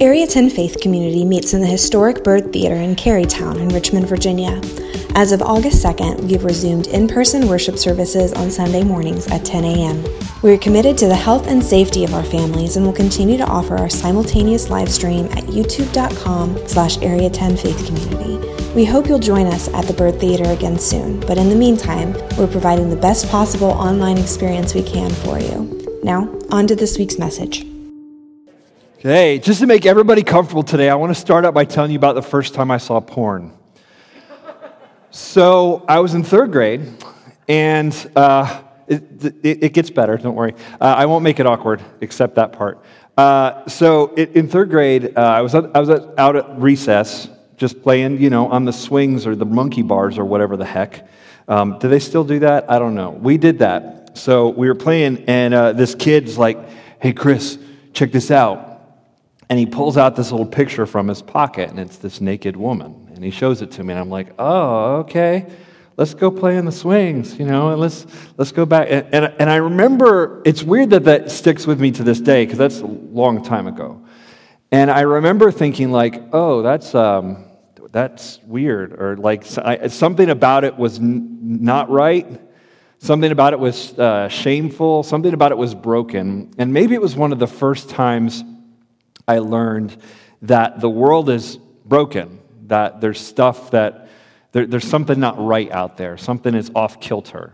Area 10 Faith Community meets in the historic Byrd Theater in Carytown in Richmond, Virginia. As of August 2nd, we have resumed in person worship services on Sunday mornings at 10 a.m. We are committed to the health and safety of our families and will continue to offer our simultaneous live stream at youtube.com slash area 10 faith community. We hope you'll join us at the Byrd Theater again soon, but in the meantime, we're providing the best possible online experience we can for you. Now, on to this week's message. Okay, just to make everybody comfortable today, I want to start out by telling you about the first time I saw porn. So I was in third grade, and uh, it, it, it, gets better, don't worry. Uh, I won't make it awkward, except that part. Uh, so it, in third grade, uh, I was, at, I was at, out at recess, just playing, you know, on the swings or the monkey bars or whatever the heck. Um, do they still do that? I don't know. We did that. So we were playing, and uh, this kid's like, hey, Chris, check this out and he pulls out this little picture from his pocket, and it's this naked woman. And he shows it to me, and I'm like, oh, okay. Let's go play in the swings, you know, and let's, let's go back. And, and, and I remember, it's weird that that sticks with me to this day, because that's a long time ago. And I remember thinking, like, oh, that's, um, that's weird, or like something about it was n- not right. Something about it was uh, shameful. Something about it was broken. And maybe it was one of the first times I learned that the world is broken, that there's stuff that, there, there's something not right out there, something is off kilter.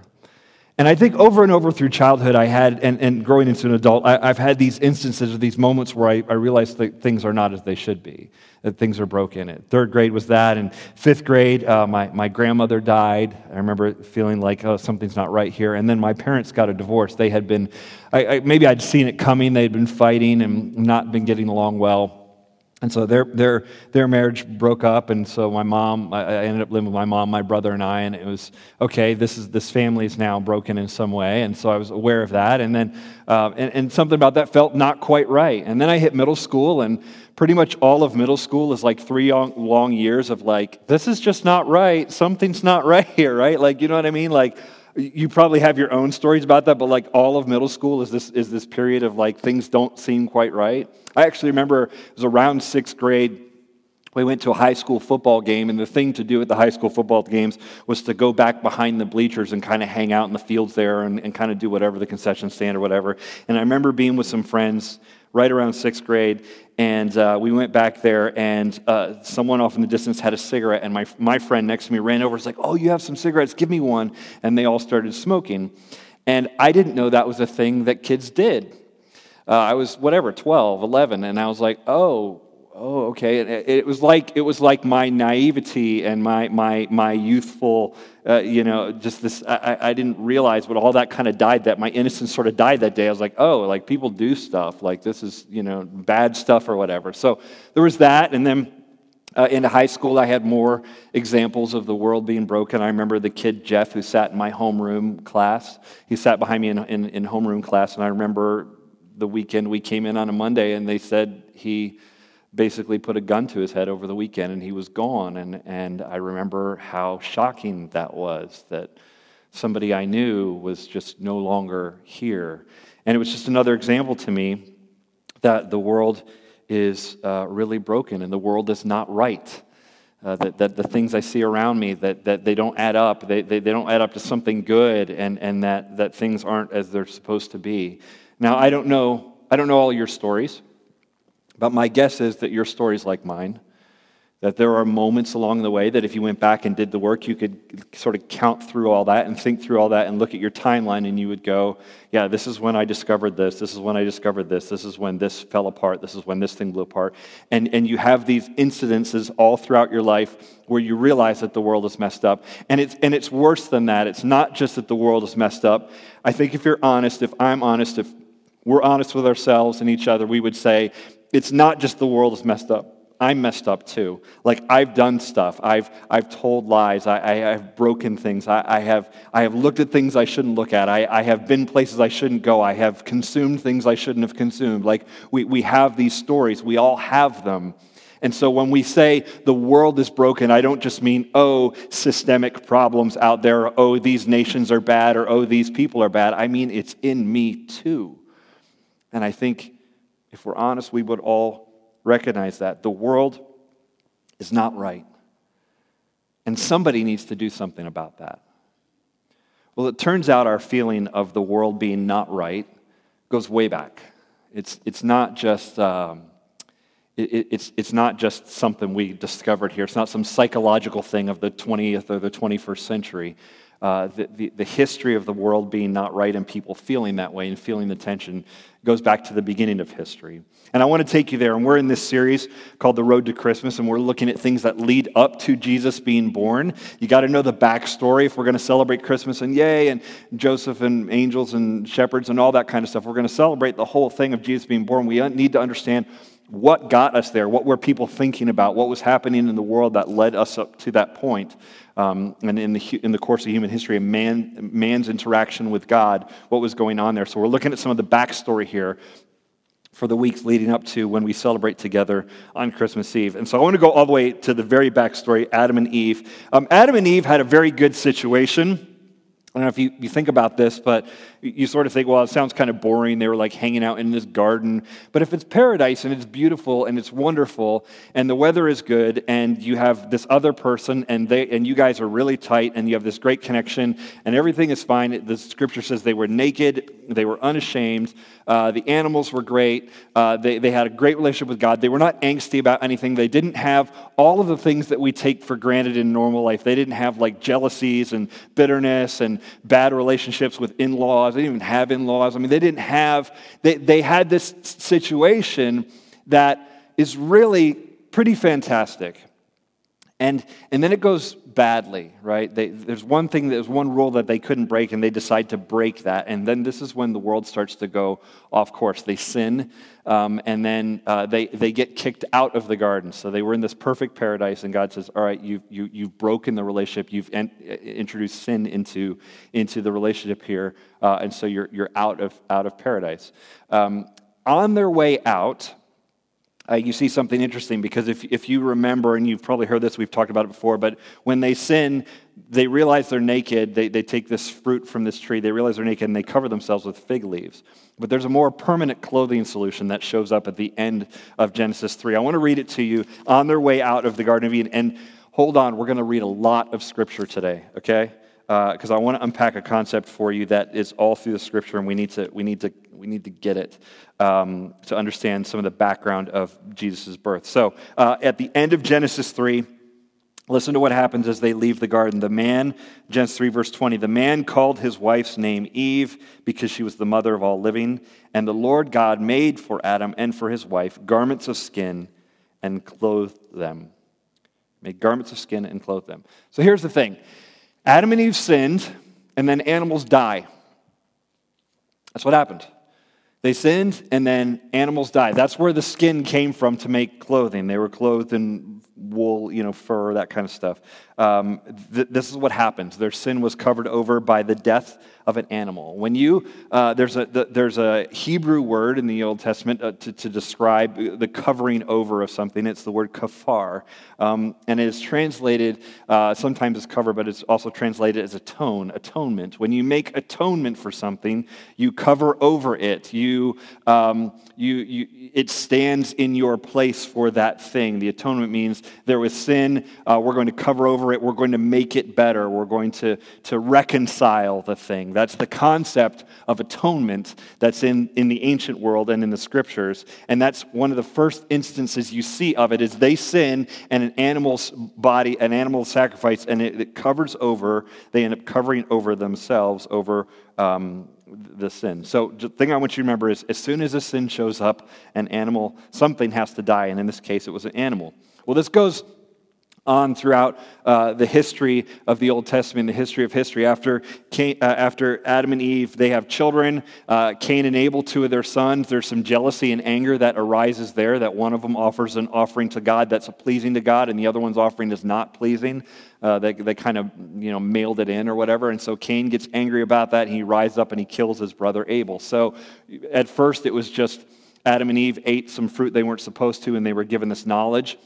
And I think over and over through childhood, I had, and, and growing into an adult, I, have had these instances or these moments where I, I realized that things are not as they should be, that things are broken. At third grade was that. and fifth grade, uh, my, my grandmother died. I remember feeling like, oh, something's not right here. And then my parents got a divorce. They had been, I, I, maybe I'd seen it coming. They'd been fighting and not been getting along well. And so their, their, their marriage broke up, and so my mom, I ended up living with my mom, my brother, and I, and it was, okay, this, is, this family is now broken in some way, and so I was aware of that, and then, uh, and, and something about that felt not quite right. And then I hit middle school, and pretty much all of middle school is like three long, long years of like, this is just not right, something's not right here, right? Like, you know what I mean? Like, you probably have your own stories about that, but like all of middle school is this, is this period of like things don't seem quite right. I actually remember it was around sixth grade. We went to a high school football game, and the thing to do at the high school football games was to go back behind the bleachers and kind of hang out in the fields there and, and kind of do whatever the concession stand or whatever. And I remember being with some friends right around sixth grade, and uh, we went back there, and uh, someone off in the distance had a cigarette, and my, my friend next to me ran over and was like, Oh, you have some cigarettes, give me one. And they all started smoking. And I didn't know that was a thing that kids did. Uh, I was, whatever, 12, 11, and I was like, Oh, oh, okay. It, it, was like it was like my naivety and my my my youthful, uh, you know, just this. I, I didn't realize, but all that kind of died. That my innocence sort of died that day. I was like, oh, like people do stuff. Like this is you know bad stuff or whatever. So there was that, and then. Uh, high school, I had more examples of the world being broken. I remember the kid Jeff who sat in my homeroom class. He sat behind me in, in, in homeroom class, and I remember the weekend we came in on a Monday, and they said he basically put a gun to his head over the weekend and he was gone. And, and I remember how shocking that was that somebody I knew was just no longer here. And it was just another example to me that the world is uh, really broken and the world is not right. Uh, that, that the things I see around me, that, that they don't add up. They, they, they don't add up to something good and, and that, that things aren't as they're supposed to be. Now, I don't know, I don't know all your stories. But my guess is that your story is like mine. That there are moments along the way that if you went back and did the work, you could sort of count through all that and think through all that and look at your timeline and you would go, yeah, this is when I discovered this. This is when I discovered this. This is when this fell apart. This is when this thing blew apart. And, and you have these incidences all throughout your life where you realize that the world is messed up. And it's, and it's worse than that. It's not just that the world is messed up. I think if you're honest, if I'm honest, if we're honest with ourselves and each other, we would say, it's not just the world is messed up. I'm messed up too. Like I've done stuff. I've, I've told lies. I, I have broken things. I, I, have, I have looked at things I shouldn't look at. I, I have been places I shouldn't go. I have consumed things I shouldn't have consumed. Like we, we have these stories. We all have them. And so when we say the world is broken, I don't just mean, oh, systemic problems out there, or oh, these nations are bad, or oh, these people are bad. I mean, it's in me too. And I think if we're honest, we would all recognize that. The world is not right. And somebody needs to do something about that. Well, it turns out our feeling of the world being not right goes way back. It's, it's not just. Um, it, it's, it's not just something we discovered here. It's not some psychological thing of the 20th or the 21st century. Uh, the, the, the, history of the world being not right and people feeling that way and feeling the tension goes back to the beginning of history. And I want to take you there. And we're in this series called The Road to Christmas, and we're looking at things that lead up to Jesus being born. You got to know the backstory if we're going to celebrate Christmas and yay, and Joseph and angels and shepherds and all that kind of stuff. We're going to celebrate the whole thing of Jesus being born. We need to understand what got us there, what were people thinking about, what was happening in the world that led us up to that point. Um, and in the, in the course of human history, man, man's interaction with God, what was going on there. So we're looking at some of the backstory here for the weeks leading up to when we celebrate together on Christmas Eve. And so I want to go all the way to the very backstory Adam and Eve. Um, Adam and Eve had a very good situation. I don't know if you, you think about this, but you sort of think, well, it sounds kind of boring. They were like hanging out in this garden. But if it's paradise and it's beautiful and it's wonderful and the weather is good and you have this other person and, they, and you guys are really tight and you have this great connection and everything is fine, the scripture says they were naked, they were unashamed, uh, the animals were great, uh, they, they had a great relationship with God. They were not angsty about anything. They didn't have all of the things that we take for granted in normal life. They didn't have like jealousies and bitterness and bad relationships with in laws. They didn't even have in laws. I mean, they didn't have, they, they had this situation that is really pretty fantastic. And, and then it goes badly, right? They, there's one thing, there's one rule that they couldn't break, and they decide to break that. And then this is when the world starts to go off course. They sin, um, and then uh, they, they get kicked out of the garden. So they were in this perfect paradise, and God says, All right, you've, you, you've broken the relationship, you've en- introduced sin into, into the relationship here, uh, and so you're, you're out, of, out of paradise. Um, on their way out, uh, you see something interesting because if, if you remember, and you've probably heard this, we've talked about it before, but when they sin, they realize they're naked. They, they take this fruit from this tree, they realize they're naked, and they cover themselves with fig leaves. But there's a more permanent clothing solution that shows up at the end of Genesis 3. I want to read it to you on their way out of the Garden of Eden. And hold on, we're going to read a lot of scripture today, okay? Because uh, I want to unpack a concept for you that is all through the scripture, and we need to, we need to we need to get it um, to understand some of the background of Jesus' birth. So, uh, at the end of Genesis 3, listen to what happens as they leave the garden. The man, Genesis 3, verse 20, the man called his wife's name Eve because she was the mother of all living. And the Lord God made for Adam and for his wife garments of skin and clothed them. Made garments of skin and clothed them. So, here's the thing Adam and Eve sinned, and then animals die. That's what happened. They sinned, and then animals died. That's where the skin came from to make clothing. They were clothed in wool, you know, fur, that kind of stuff. Um, th- this is what happens. Their sin was covered over by the death of an animal. When you, uh, there's, a, the, there's a Hebrew word in the Old Testament uh, to, to, describe the covering over of something. It's the word kafar. Um, and it is translated uh, sometimes as cover, but it's also translated as atone, atonement. When you make atonement for something, you cover over it. You, um, you, you, it stands in your place for that thing. The atonement means there was sin, uh, we're going to cover over it, we're going to make it better, we're going to, to reconcile the thing. That's the concept of atonement that's in, in the ancient world and in the scriptures. And that's one of the first instances you see of it is they sin and an animal's body, an animal sacrifice, and it, it covers over, they end up covering over themselves over um, the sin. So the thing I want you to remember is as soon as a sin shows up, an animal, something has to die. And in this case, it was an animal. Well, this goes on throughout uh, the history of the Old Testament, the history of history. After, Cain, uh, after Adam and Eve, they have children. Uh, Cain and Abel, two of their sons. There's some jealousy and anger that arises there, that one of them offers an offering to God that's pleasing to God, and the other one's offering is not pleasing. Uh, they, they kind of you know mailed it in or whatever and so cain gets angry about that and he rises up and he kills his brother abel so at first it was just adam and eve ate some fruit they weren't supposed to and they were given this knowledge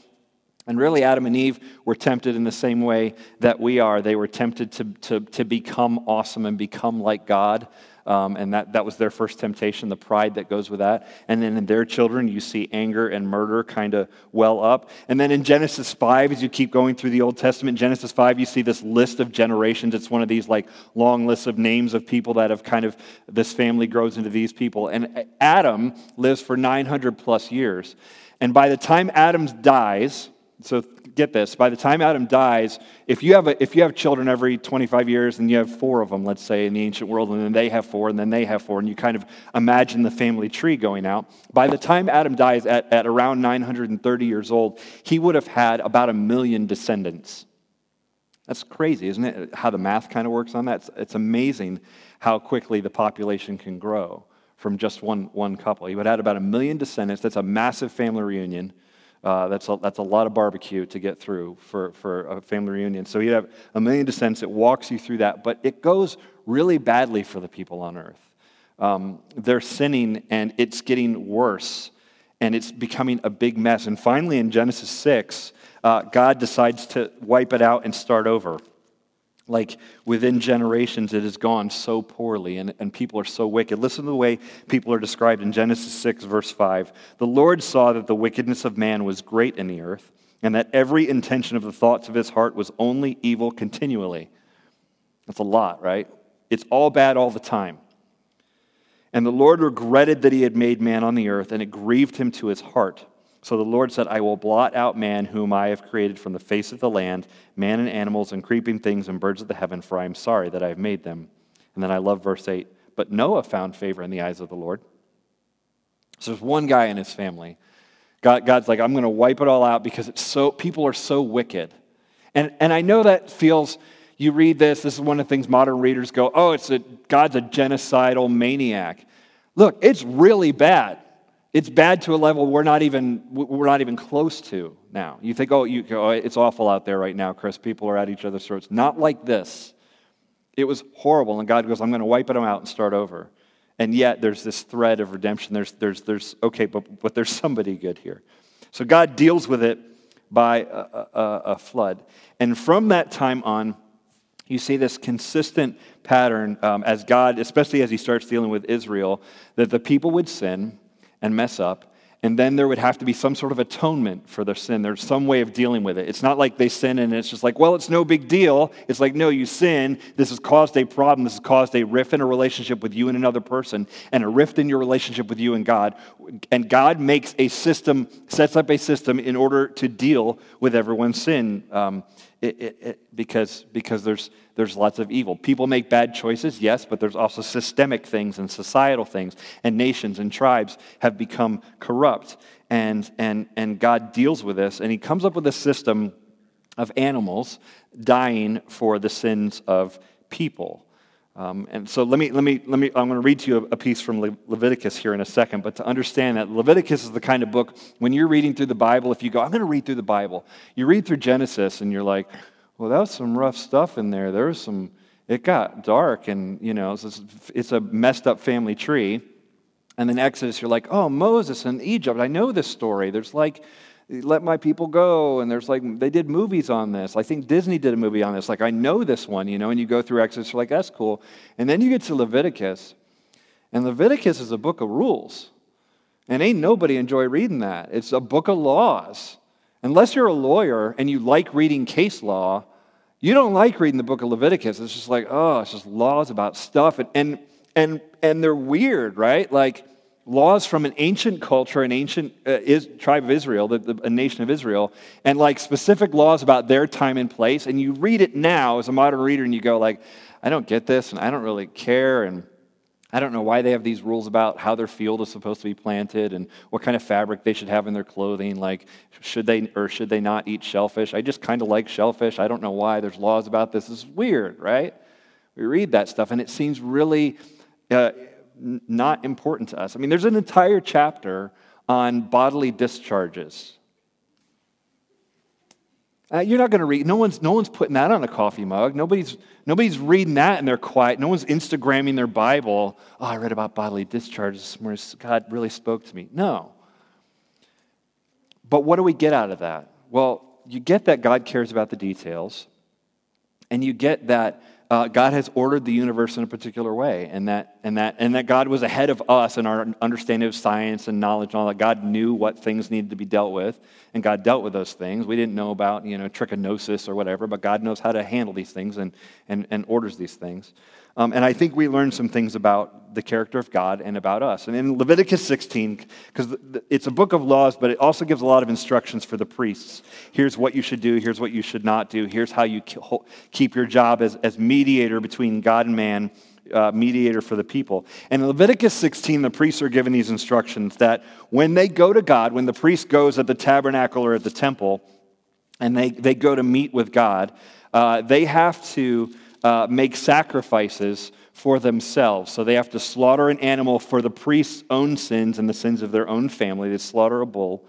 and really, Adam and Eve were tempted in the same way that we are. They were tempted to, to, to become awesome and become like God. Um, and that, that was their first temptation, the pride that goes with that. And then in their children, you see anger and murder kind of well up. And then in Genesis 5, as you keep going through the Old Testament, Genesis 5, you see this list of generations. It's one of these like long lists of names of people that have kind of, this family grows into these people. And Adam lives for 900 plus years. And by the time Adam dies, so get this. By the time adam dies if you have a, if you have children every 25 years and you have four of them let's say in the ancient world and then they have four and then they have four and you kind of imagine the family tree going out. By the time adam dies at, at around 930 years old he would have had about a million descendants. That's crazy isn't it? How the math kind of works on that. It's, it's amazing how quickly the population can grow from just one, one couple. He would have had about a million descendants. That's a massive family reunion uh, that's, a, that's a lot of barbecue to get through for, for a family reunion. So you have a million descents. It walks you through that, but it goes really badly for the people on earth. Um, they're sinning, and it's getting worse, and it's becoming a big mess. And finally, in Genesis 6, uh, God decides to wipe it out and start over like within generations it has gone so poorly and, and people are so wicked. Listen to the way people are described in genesis 6 verse 5 the lord saw that the wickedness of man was great in the earth and that every intention of the thoughts of his heart was only evil continually. That's a lot right? It's all bad all the time. And the lord regretted that he had made man on the earth and it grieved him to his heart so the Lord said, I will blot out man whom I have created from the face of the land, man and animals and creeping things and birds of the heaven, for I am sorry that I have made them. And then I love verse 8. But Noah found favor in the eyes of the Lord. So there's one guy in his family. God, God's like, I'm going to wipe it all out because it's so, people are so wicked. And, and I know that feels, you read this, this is one of the things modern readers go, oh, it's a, God's a genocidal maniac. Look, it's really bad. It's bad to a level we're not even, we're not even close to now. You think, oh, you, oh, it's awful out there right now, Chris. People are at each other's throats. Not like this. It was horrible. And God goes, I'm going to wipe it out and start over. And yet there's this thread of redemption. There's, there's, there's okay, but, but there's somebody good here. So God deals with it by a, a, a flood. And from that time on, you see this consistent pattern um, as God, especially as he starts dealing with Israel, that the people would sin and mess up. And then there would have to be some sort of atonement for their sin. There's some way of dealing with it. It's not like they sin and it's just like, well, it's no big deal. It's like, no, you sin. This has caused a problem. This has caused a rift in a relationship with you and another person, and a rift in your relationship with you and God. And God makes a system, sets up a system in order to deal with everyone's sin. Um, it, it, it, because, because there's, there's lots of evil. People make bad choices, yes, but there's also systemic things and societal things, and nations and tribes have become corrupt. And, and, and God deals with this, and He comes up with a system of animals dying for the sins of people. Um, and so let me, let me, let me, I'm going to read to you a, piece from Le- Leviticus here in a second, but to understand that Leviticus is the kind of book, when you're reading through the Bible, if you go, I'm going to read through the Bible, you read through Genesis and you're like, well, that was some rough stuff in there. There was some, it got dark and, you know, it's, it's a messed up family tree. And then Exodus, you're like, oh, Moses and Egypt, I know this story. There's like, let my people go and there's like they did movies on this. I think disney did a movie on this. Like i know this one you know and you go through exodus you're like that's cool. And then you get to leviticus and leviticus is a book of rules. And ain't nobody enjoy reading that. It's a book of laws. Unless you're a lawyer and you like reading case law you don't like reading the book of leviticus. It's just like oh it's just laws about stuff. And and and, and they're weird right? Like laws from an ancient culture, an ancient uh, is, tribe of Israel, the, the, a nation of Israel, and like specific laws about their time and place. And you read it now as a modern reader, and you go like, I don't get this, and I don't really care, and I don't know why they have these rules about how their field is supposed to be planted and what kind of fabric they should have in their clothing. Like, should they or should they not eat shellfish? I just kind of like shellfish. I don't know why there's laws about this. It's weird, right? We read that stuff, and it seems really. Uh, not important to us. I mean, there's an entire chapter on bodily discharges. Uh, you're not going to read. No one's, no one's putting that on a coffee mug. Nobody's, nobody's reading that and they're quiet. No one's Instagramming their Bible. Oh, I read about bodily discharges where God really spoke to me. No. But what do we get out of that? Well, you get that God cares about the details, and you get that uh, God has ordered the universe in a particular way, and that and that, and that God was ahead of us in our understanding of science and knowledge and all that. God knew what things needed to be dealt with, and God dealt with those things. We didn't know about, you know, trichinosis or whatever, but God knows how to handle these things and, and, and orders these things. Um, and I think we learned some things about the character of God and about us. And in Leviticus 16, because it's a book of laws, but it also gives a lot of instructions for the priests. Here's what you should do, here's what you should not do, here's how you keep your job as, as mediator between God and man, uh, mediator for the people. And in Leviticus 16, the priests are given these instructions that when they go to God, when the priest goes at the tabernacle or at the temple, and they, they go to meet with God, uh, they have to uh, make sacrifices for themselves. So they have to slaughter an animal for the priest's own sins and the sins of their own family. They slaughter a bull.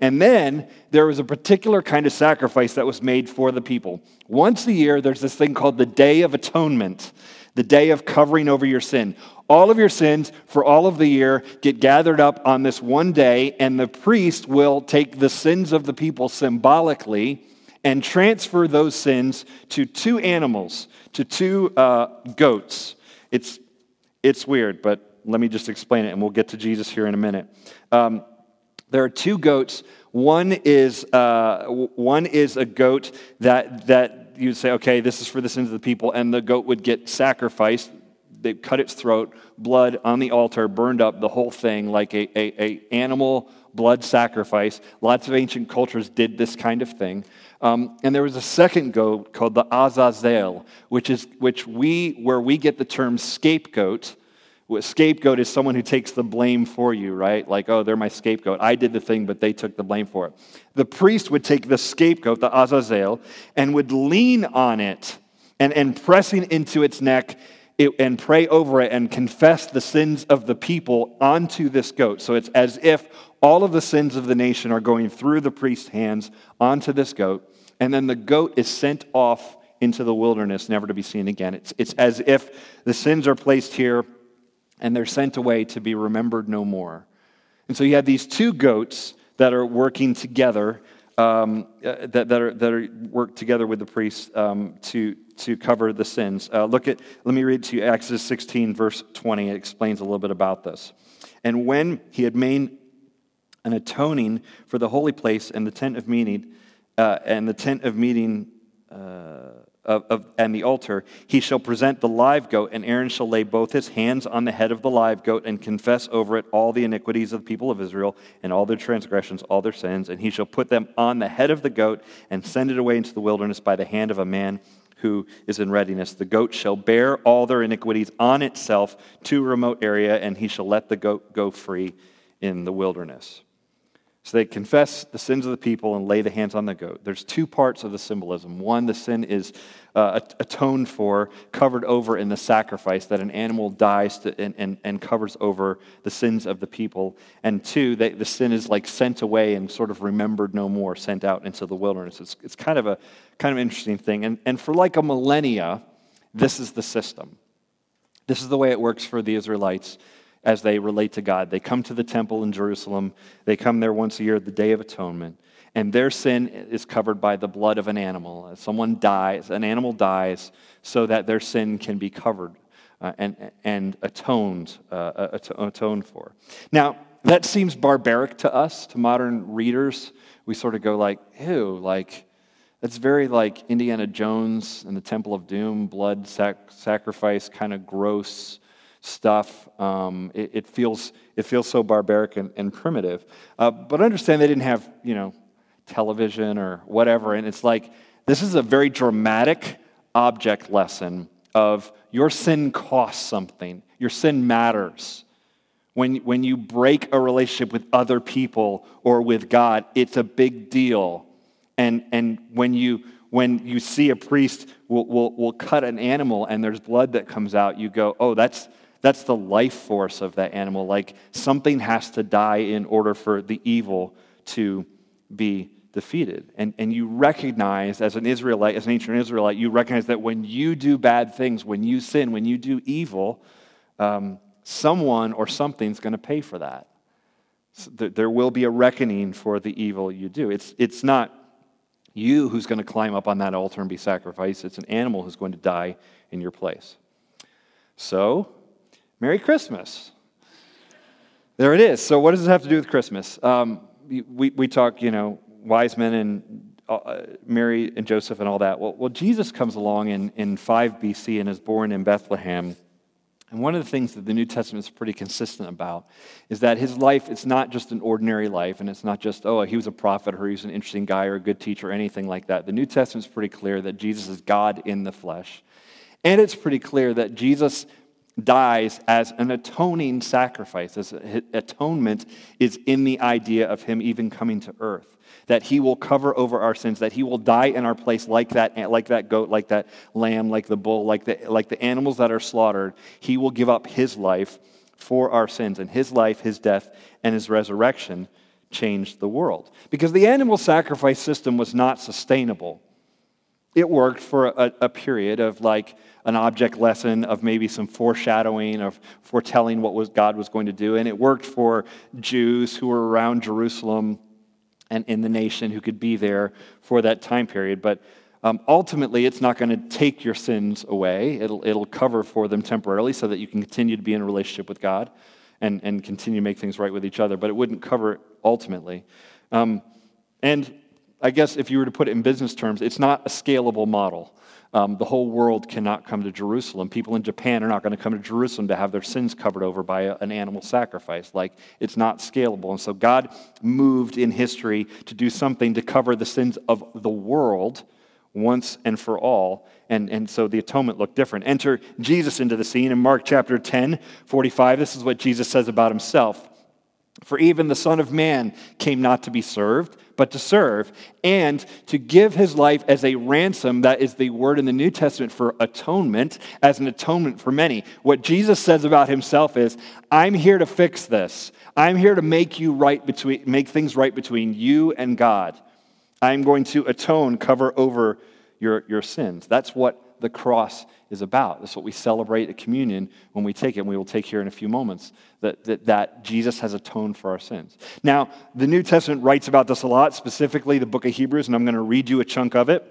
And then there was a particular kind of sacrifice that was made for the people. Once a year, there's this thing called the Day of Atonement, the day of covering over your sin. All of your sins for all of the year get gathered up on this one day, and the priest will take the sins of the people symbolically and transfer those sins to two animals to two uh, goats. It's, it's weird, but let me just explain it, and we'll get to Jesus here in a minute. Um, there are two goats. One is, uh, one is a goat that, that you'd say, okay, this is for the sins of the people, and the goat would get sacrificed. They cut its throat, blood on the altar, burned up, the whole thing like a, a, a animal blood sacrifice. Lots of ancient cultures did this kind of thing. Um, and there was a second goat called the Azazel, which is which we where we get the term scapegoat. Scapegoat is someone who takes the blame for you, right? Like, oh, they're my scapegoat. I did the thing, but they took the blame for it. The priest would take the scapegoat, the Azazel, and would lean on it and, and pressing into its neck it, and pray over it and confess the sins of the people onto this goat. So it's as if all of the sins of the nation are going through the priest's hands onto this goat and then the goat is sent off into the wilderness, never to be seen again. It's, it's as if the sins are placed here and they're sent away to be remembered no more. And so you have these two goats that are working together, um, uh, that, that, are, that are work together with the priests um, to, to cover the sins. Uh, look at, let me read to you Exodus 16, verse 20. It explains a little bit about this. And when he had made an atoning for the holy place and the tent of meeting, uh, and the tent of meeting uh, of, of, and the altar, he shall present the live goat, and Aaron shall lay both his hands on the head of the live goat and confess over it all the iniquities of the people of Israel and all their transgressions, all their sins, and he shall put them on the head of the goat and send it away into the wilderness by the hand of a man who is in readiness. The goat shall bear all their iniquities on itself to a remote area, and he shall let the goat go free in the wilderness. So they confess the sins of the people and lay the hands on the goat. There's two parts of the symbolism. One, the sin is uh, atoned for, covered over in the sacrifice, that an animal dies to, and, and, and, covers over the sins of the people. And two, they, the sin is like sent away and sort of remembered no more, sent out into the wilderness. It's, it's kind of a kind of interesting thing. And, and for like a millennia, this is the system. This is the way it works for the Israelites as they relate to God. They come to the temple in Jerusalem, they come there once a year, the Day of Atonement, and their sin is covered by the blood of an animal. Someone dies, an animal dies, so that their sin can be covered uh, and, and atoned, uh, atoned for. Now, that seems barbaric to us, to modern readers. We sort of go like, ew, like, that's very like Indiana Jones and the Temple of Doom, blood sac- sacrifice, kind of gross stuff. Um, it, it, feels, it feels so barbaric and, and primitive. Uh, but understand they didn't have, you know, television or whatever. And it's like, this is a very dramatic object lesson of your sin costs something. Your sin matters. When, when you break a relationship with other people or with God, it's a big deal. And, and when, you, when you see a priest will, will, will cut an animal and there's blood that comes out, you go, oh, that's, that's the life force of that animal. Like something has to die in order for the evil to be defeated. And, and you recognize, as an Israelite, as an ancient Israelite, you recognize that when you do bad things, when you sin, when you do evil, um, someone or something's going to pay for that. So there will be a reckoning for the evil you do. It's, it's not you who's going to climb up on that altar and be sacrificed, it's an animal who's going to die in your place. So, Merry Christmas. There it is. So, what does it have to do with Christmas? Um, we, we talk, you know, wise men and uh, Mary and Joseph and all that. Well, well, Jesus comes along in, in 5 BC and is born in Bethlehem. And one of the things that the New Testament is pretty consistent about is that his life is not just an ordinary life, and it's not just, oh, he was a prophet or he was an interesting guy or a good teacher or anything like that. The New Testament is pretty clear that Jesus is God in the flesh. And it's pretty clear that Jesus dies as an atoning sacrifice. As atonement is in the idea of him even coming to earth. That he will cover over our sins, that he will die in our place like that, like that goat, like that lamb, like the bull, like the, like the animals that are slaughtered. He will give up his life for our sins. And his life, his death, and his resurrection changed the world. Because the animal sacrifice system was not sustainable. It worked for a, a period of like an object lesson of maybe some foreshadowing of foretelling what was God was going to do. And it worked for Jews who were around Jerusalem and in the nation who could be there for that time period. But um, ultimately, it's not going to take your sins away. It'll, it'll cover for them temporarily so that you can continue to be in a relationship with God and, and continue to make things right with each other. But it wouldn't cover it ultimately. Um, and I guess if you were to put it in business terms, it's not a scalable model. Um, the whole world cannot come to Jerusalem. People in Japan are not going to come to Jerusalem to have their sins covered over by a, an animal sacrifice. Like, it's not scalable. And so, God moved in history to do something to cover the sins of the world once and for all. And, and so the atonement looked different. Enter Jesus into the scene in Mark chapter 10, 45. This is what Jesus says about himself. For even the Son of Man came not to be served but to serve, and to give his life as a ransom. That is the word in the New Testament for atonement, as an atonement for many. What Jesus says about himself is, I'm here to fix this. I'm here to make you right between, make things right between you and God. I'm going to atone, cover over your, your sins. That's what the cross is about. That's what we celebrate at communion when we take it, and we will take here in a few moments, that, that, that, Jesus has atoned for our sins. Now, the New Testament writes about this a lot, specifically the book of Hebrews, and I'm going to read you a chunk of it.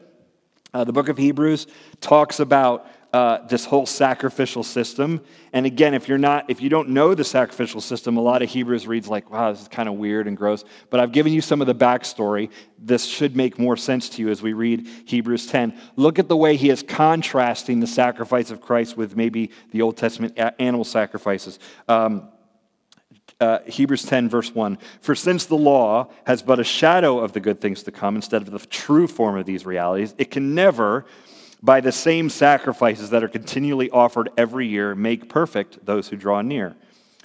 Uh, the book of Hebrews talks about uh, this whole sacrificial system. And again, if you're not, if you don't know the sacrificial system, a lot of Hebrews reads like, wow, this is kind of weird and gross. But I've given you some of the backstory. This should make more sense to you as we read Hebrews 10. Look at the way he is contrasting the sacrifice of Christ with maybe the Old Testament animal sacrifices. Um, uh, Hebrews 10, verse 1 For since the law has but a shadow of the good things to come instead of the true form of these realities, it can never by the same sacrifices that are continually offered every year, make perfect those who draw near.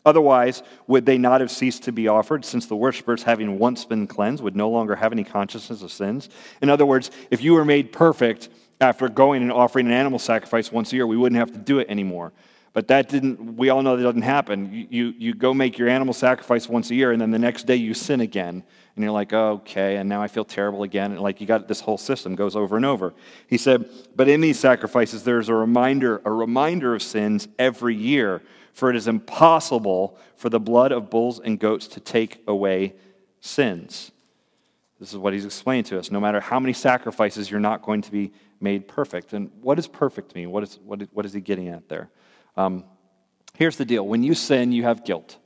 Otherwise, would they not have ceased to be offered, since the worshippers, having once been cleansed, would no longer have any consciousness of sins? In other words, if you were made perfect after going and offering an animal sacrifice once a year, we wouldn't have to do it anymore. But that didn't, we all know that doesn't happen. You, you, you go make your animal sacrifice once a year, and then the next day you sin again. And you're like, oh, okay, and now I feel terrible again. And like you got this whole system goes over and over. He said, but in these sacrifices, there's a reminder, a reminder of sins every year. For it is impossible for the blood of bulls and goats to take away sins. This is what he's explained to us. No matter how many sacrifices, you're not going to be made perfect. And what does perfect mean? What is, what is, what is he getting at there? Um, here's the deal when you sin, you have guilt.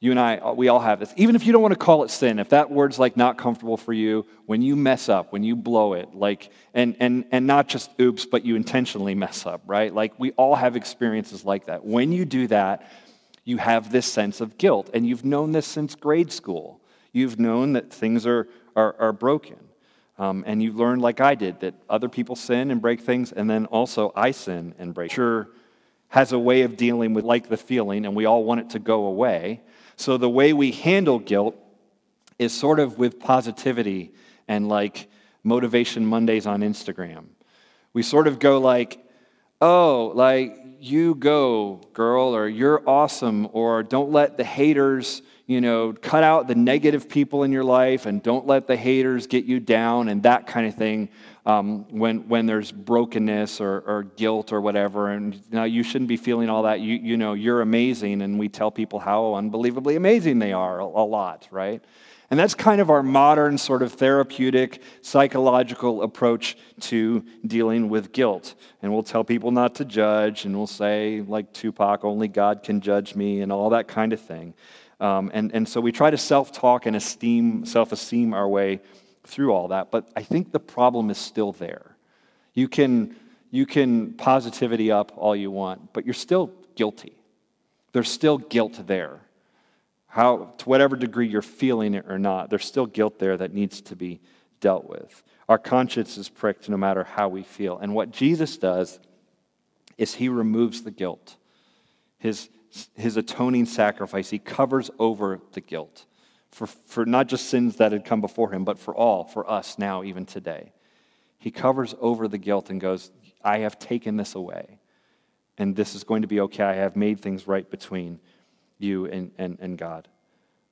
You and I, we all have this. Even if you don't want to call it sin, if that word's like not comfortable for you, when you mess up, when you blow it, like, and, and, and not just oops, but you intentionally mess up, right? Like, we all have experiences like that. When you do that, you have this sense of guilt. And you've known this since grade school. You've known that things are, are, are broken. Um, and you've learned, like I did, that other people sin and break things, and then also I sin and break. Sure, has a way of dealing with like the feeling, and we all want it to go away. So the way we handle guilt is sort of with positivity and like motivation Mondays on Instagram. We sort of go like, oh, like you go, girl, or you're awesome, or don't let the haters, you know, cut out the negative people in your life and don't let the haters get you down and that kind of thing um, when, when there's brokenness or, or guilt or whatever. And now you shouldn't be feeling all that. You, you know, you're amazing. And we tell people how unbelievably amazing they are a, a lot, right? And that's kind of our modern sort of therapeutic, psychological approach to dealing with guilt. And we'll tell people not to judge, and we'll say, like Tupac, only God can judge me, and all that kind of thing. Um, and, and so we try to self talk and esteem, self esteem our way through all that. But I think the problem is still there. You can, you can positivity up all you want, but you're still guilty. There's still guilt there how, to whatever degree you're feeling it or not, there's still guilt there that needs to be dealt with. Our conscience is pricked no matter how we feel. And what Jesus does is he removes the guilt. His, his atoning sacrifice, he covers over the guilt for, for not just sins that had come before him, but for all, for us now, even today. He covers over the guilt and goes, I have taken this away. And this is going to be okay. I have made things right between you and, and, and God.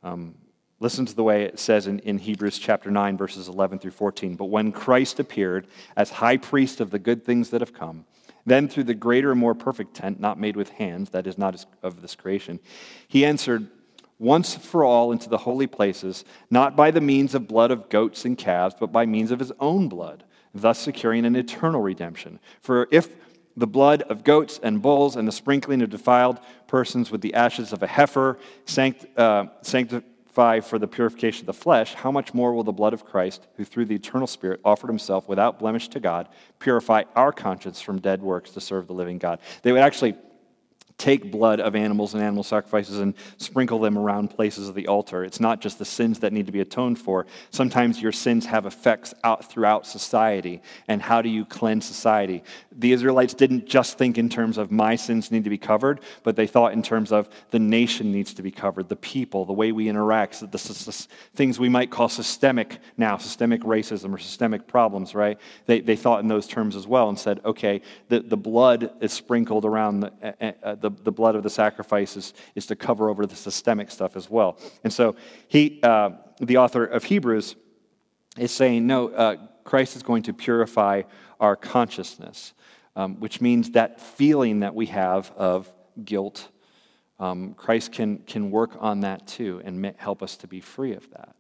Um, listen to the way it says in, in Hebrews chapter 9, verses 11 through 14. But when Christ appeared as high priest of the good things that have come, then through the greater and more perfect tent, not made with hands, that is not of this creation, he answered once for all into the holy places, not by the means of blood of goats and calves, but by means of his own blood, thus securing an eternal redemption. For if the blood of goats and bulls and the sprinkling of defiled persons with the ashes of a heifer sanct, uh, for the purification of the flesh, how much more will the blood of Christ, who through the eternal Spirit offered himself without blemish to God, purify our conscience from dead works to serve the living God? They would actually take blood of animals and animal sacrifices and sprinkle them around places of the altar. It's not just the sins that need to be atoned for. Sometimes your sins have effects out throughout society. And how do you cleanse society? The Israelites didn't just think in terms of my sins need to be covered, but they thought in terms of the nation needs to be covered, the people, the way we interact, the, the, the things we might call systemic now, systemic racism or systemic problems, right? They, they thought in those terms as well and said, okay, the, the blood is sprinkled around the, uh, uh, the the, blood of the sacrifices is to cover over the systemic stuff as well. And so he, uh, the author of Hebrews, is saying, no, uh, Christ is going to purify our consciousness, um, which means that feeling that we have of guilt. Um, Christ can, can work on that too and help us to be free of that.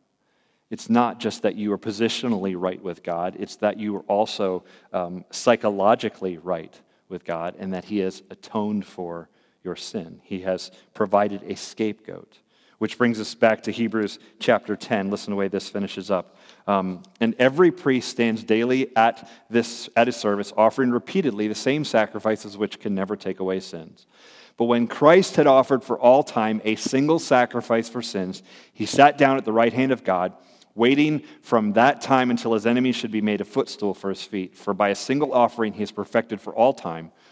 It's not just that you are positionally right with God, it's that you are also um, psychologically right with God and that He has atoned for your sin. He has provided a scapegoat. Which brings us back to Hebrews chapter 10. Listen to the way this finishes up. Um, and every priest stands daily at, this, at his service, offering repeatedly the same sacrifices which can never take away sins. But when Christ had offered for all time a single sacrifice for sins, he sat down at the right hand of God, waiting from that time until his enemies should be made a footstool for his feet. For by a single offering he has perfected for all time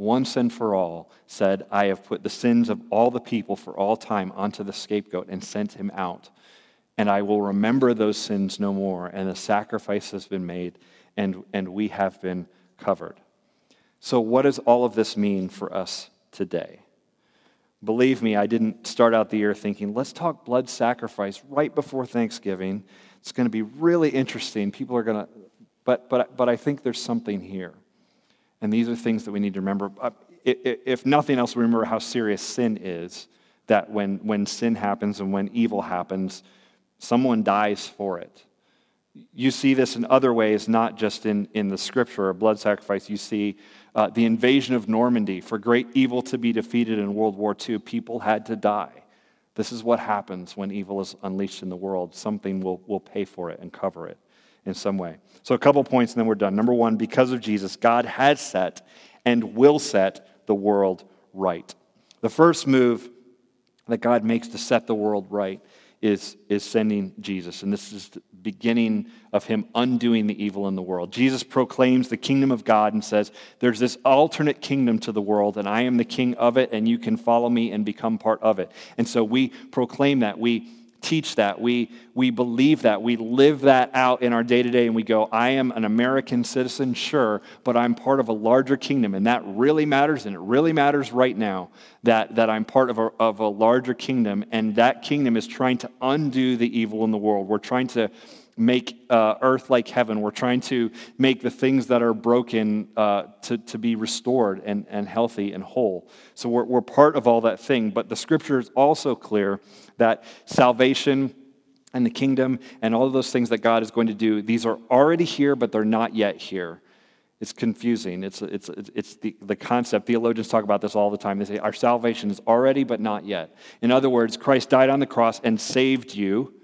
once and for all said, I have put the sins of all the people for all time onto the scapegoat and sent him out. And I will remember those sins no more. And the sacrifice has been made, and, and we have been covered. So, what does all of this mean for us today? Believe me, I didn't start out the year thinking, let's talk blood sacrifice right before Thanksgiving. It's going to be really interesting. People are going to, but, but, but I think there's something here. And these are things that we need to remember. Uh, if nothing else, remember how serious sin is. That when, when sin happens and when evil happens, someone dies for it. You see this in other ways, not just in, in the scripture or blood sacrifice. You see uh, the invasion of Normandy. For great evil to be defeated in World War II, people had to die. This is what happens when evil is unleashed in the world. Something will, will pay for it and cover it in some way. So, a couple points and then we're done. Number one, because of Jesus, God has set and will set the world right. The first move that God makes to set the world right is, is sending Jesus. And this is the beginning of him undoing the evil in the world. Jesus proclaims the kingdom of God and says, There's this alternate kingdom to the world, and I am the king of it, and you can follow me and become part of it. And so we proclaim that. We teach that. We, we believe that. We live that out in our day to day, and we go, I am an American citizen, sure, but I'm part of a larger kingdom, and that really matters, and it really matters right now that, that I'm part of a, of a larger kingdom, and that kingdom is trying to undo the evil in the world. We're trying to make uh, earth like heaven. We're trying to make the things that are broken uh, to, to be restored and, and healthy and whole. So we're, we're part of all that thing. But the scripture is also clear that salvation and the kingdom and all of those things that God is going to do, these are already here, but they're not yet here. It's confusing. It's, it's, it's the, the concept. Theologians talk about this all the time. They say, Our salvation is already, but not yet. In other words, Christ died on the cross and saved you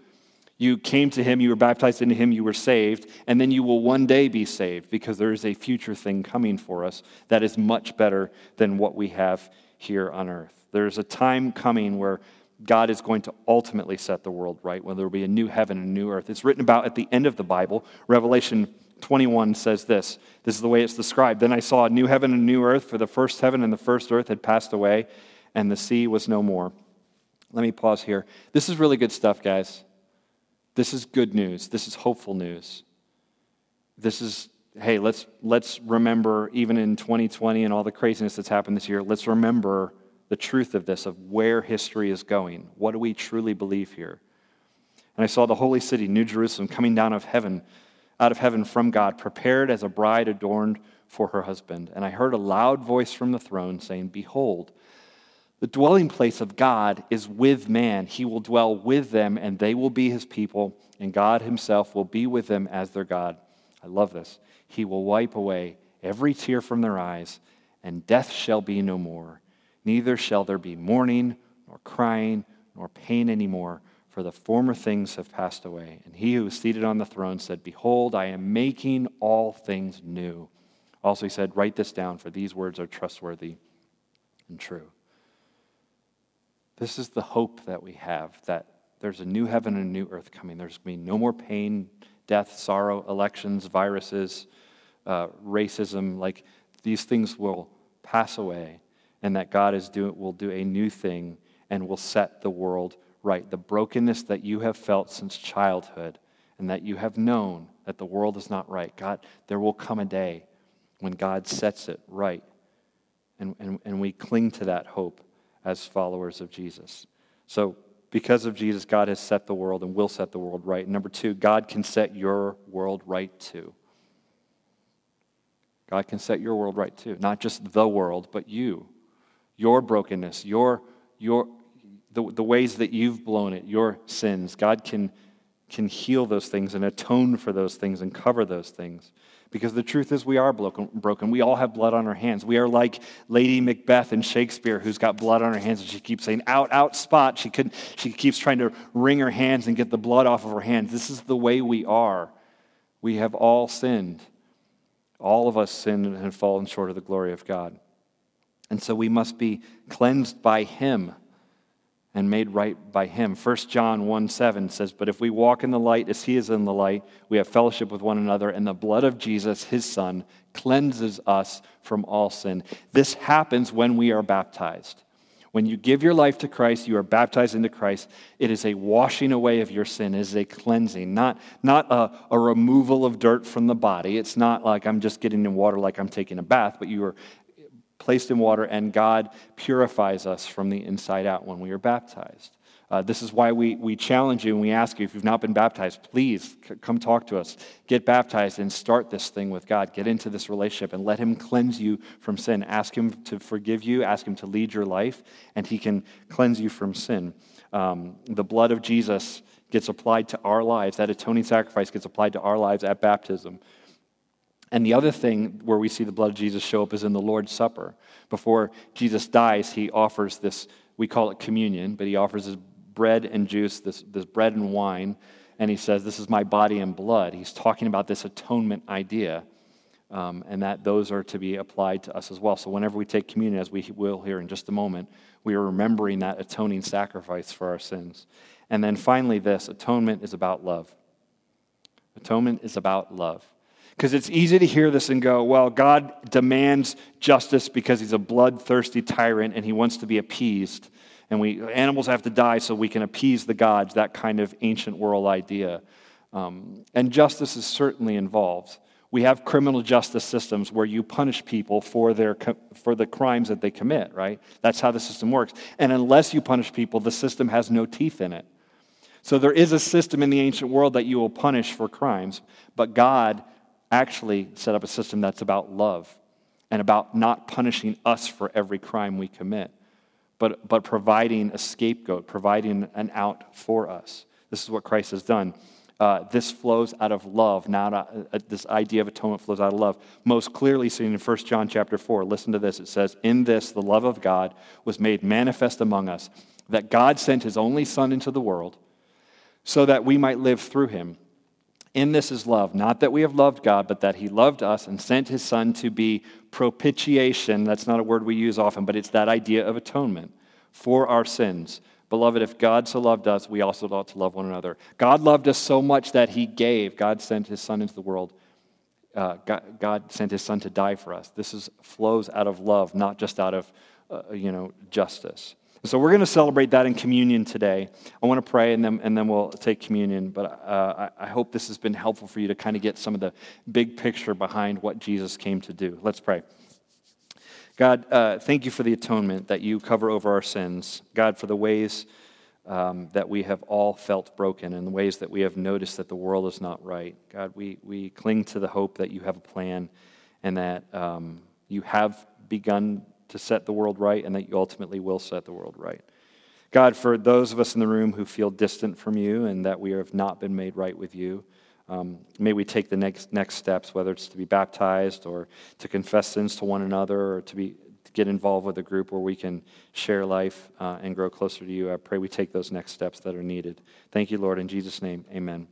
you came to him, you were baptized into him, you were saved, and then you will one day be saved because there is a future thing coming for us that is much better than what we have here on earth. There's a time coming where God is going to ultimately set the world right, when there will be a new heaven and a new earth. It's written about at the end of the Bible. Revelation 21 says this. This is the way it's described. Then I saw a new heaven and a new earth, for the first heaven and the first earth had passed away, and the sea was no more. Let me pause here. This is really good stuff, guys. This is good news. This is hopeful news. This is, hey, let's, let's remember, even in 2020 and all the craziness that's happened this year, let's remember the truth of this, of where history is going. What do we truly believe here? And I saw the holy city, New Jerusalem, coming down of heaven, out of heaven from God, prepared as a bride adorned for her husband. And I heard a loud voice from the throne saying, Behold, the dwelling place of God is with man. He will dwell with them, and they will be his people, and God himself will be with them as their God. I love this. He will wipe away every tear from their eyes, and death shall be no more. Neither shall there be mourning, nor crying, nor pain anymore, for the former things have passed away. And he who is seated on the throne said, Behold, I am making all things new. Also, he said, Write this down, for these words are trustworthy and true. This is the hope that we have that there's a new heaven and a new earth coming. There's going to be no more pain, death, sorrow, elections, viruses, uh, racism. Like these things will pass away, and that God is do, will do a new thing and will set the world right. The brokenness that you have felt since childhood and that you have known that the world is not right, God, there will come a day when God sets it right. And, and, and we cling to that hope as followers of Jesus. So, because of Jesus, God has set the world and will set the world right. number two, God can set your world right too. God can set your world right too. Not just the world, but you. Your brokenness, your, your, the, the ways that you've blown it, your sins. God can, can heal those things and atone for those things and cover those things. Because the truth is, we are broken. We all have blood on our hands. We are like Lady Macbeth in Shakespeare, who's got blood on her hands, and she keeps saying, out, out, spot. She, could, she keeps trying to wring her hands and get the blood off of her hands. This is the way we are. We have all sinned. All of us sinned and have fallen short of the glory of God. And so we must be cleansed by Him and made right by him. 1 John 1 7 says, But if we walk in the light as he is in the light, we have fellowship with one another, and the blood of Jesus, his son, cleanses us from all sin. This happens when we are baptized. When you give your life to Christ, you are baptized into Christ. It is a washing away of your sin. It is a cleansing, not, not a, a removal of dirt from the body. It's not like I'm just getting in water like I'm taking a bath, but you are placed in water, and God purifies us from the inside out when we are baptized. Uh, this is why we, we challenge you and we ask you if you've not been baptized, please c- come talk to us. Get baptized and start this thing with God. Get into this relationship and let Him cleanse you from sin. Ask Him to forgive you, ask Him to lead your life, and He can cleanse you from sin. Um, the blood of Jesus gets applied to our lives, that atoning sacrifice gets applied to our lives at baptism. And the other thing where we see the blood of Jesus show up is in the Lord's Supper. Before Jesus dies, he offers this, we call it communion, but he offers his bread and juice, this, this bread and wine, and he says, This is my body and blood. He's talking about this atonement idea, um, and that those are to be applied to us as well. So whenever we take communion, as we will here in just a moment, we are remembering that atoning sacrifice for our sins. And then finally, this atonement is about love. Atonement is about love. Because it's easy to hear this and go, well, God demands justice because he's a bloodthirsty tyrant and he wants to be appeased. And we, animals have to die so we can appease the gods, that kind of ancient world idea. Um, and justice is certainly involved. We have criminal justice systems where you punish people for, their, for the crimes that they commit, right? That's how the system works. And unless you punish people, the system has no teeth in it. So there is a system in the ancient world that you will punish for crimes, but God actually set up a system that's about love and about not punishing us for every crime we commit, but, but providing a scapegoat, providing an out for us. This is what Christ has done. Uh, this flows out of love, not a, a, this idea of atonement flows out of love. Most clearly seen in 1 John chapter 4. Listen to this. It says, In this, the love of God was made manifest among us, that God sent his only Son into the world so that we might live through him. In this is love, not that we have loved God, but that he loved us and sent his Son to be propitiation. That's not a word we use often, but it's that idea of atonement for our sins. Beloved, if God so loved us, we also ought to love one another. God loved us so much that he gave. God sent his Son into the world. Uh, God, God, sent his Son to die for us. This is, flows out of love, not just out of uh, you know, justice. So we're going to celebrate that in communion today. I want to pray and then, and then we'll take communion. But uh, I, I hope this has been helpful for you to kind of get some of the big picture behind what Jesus came to do. Let's pray. God, uh, thank you for the atonement that you cover over our sins. God, for the ways um, that we have all felt broken and the ways that we have noticed that the world is not right. God, we, we cling to the hope that you have a plan and that um, you have begun to set the world right and that you ultimately will set the world right. God, for those of us in the room who feel distant from you and that we have not been made right with you, um, may we take the next, next steps, whether it's to be baptized or to confess sins to one another or to, be, to get involved with a group where we can share life uh, and grow closer to you. I pray we take those next steps that are needed. Thank you, Lord. In Jesus' name, amen.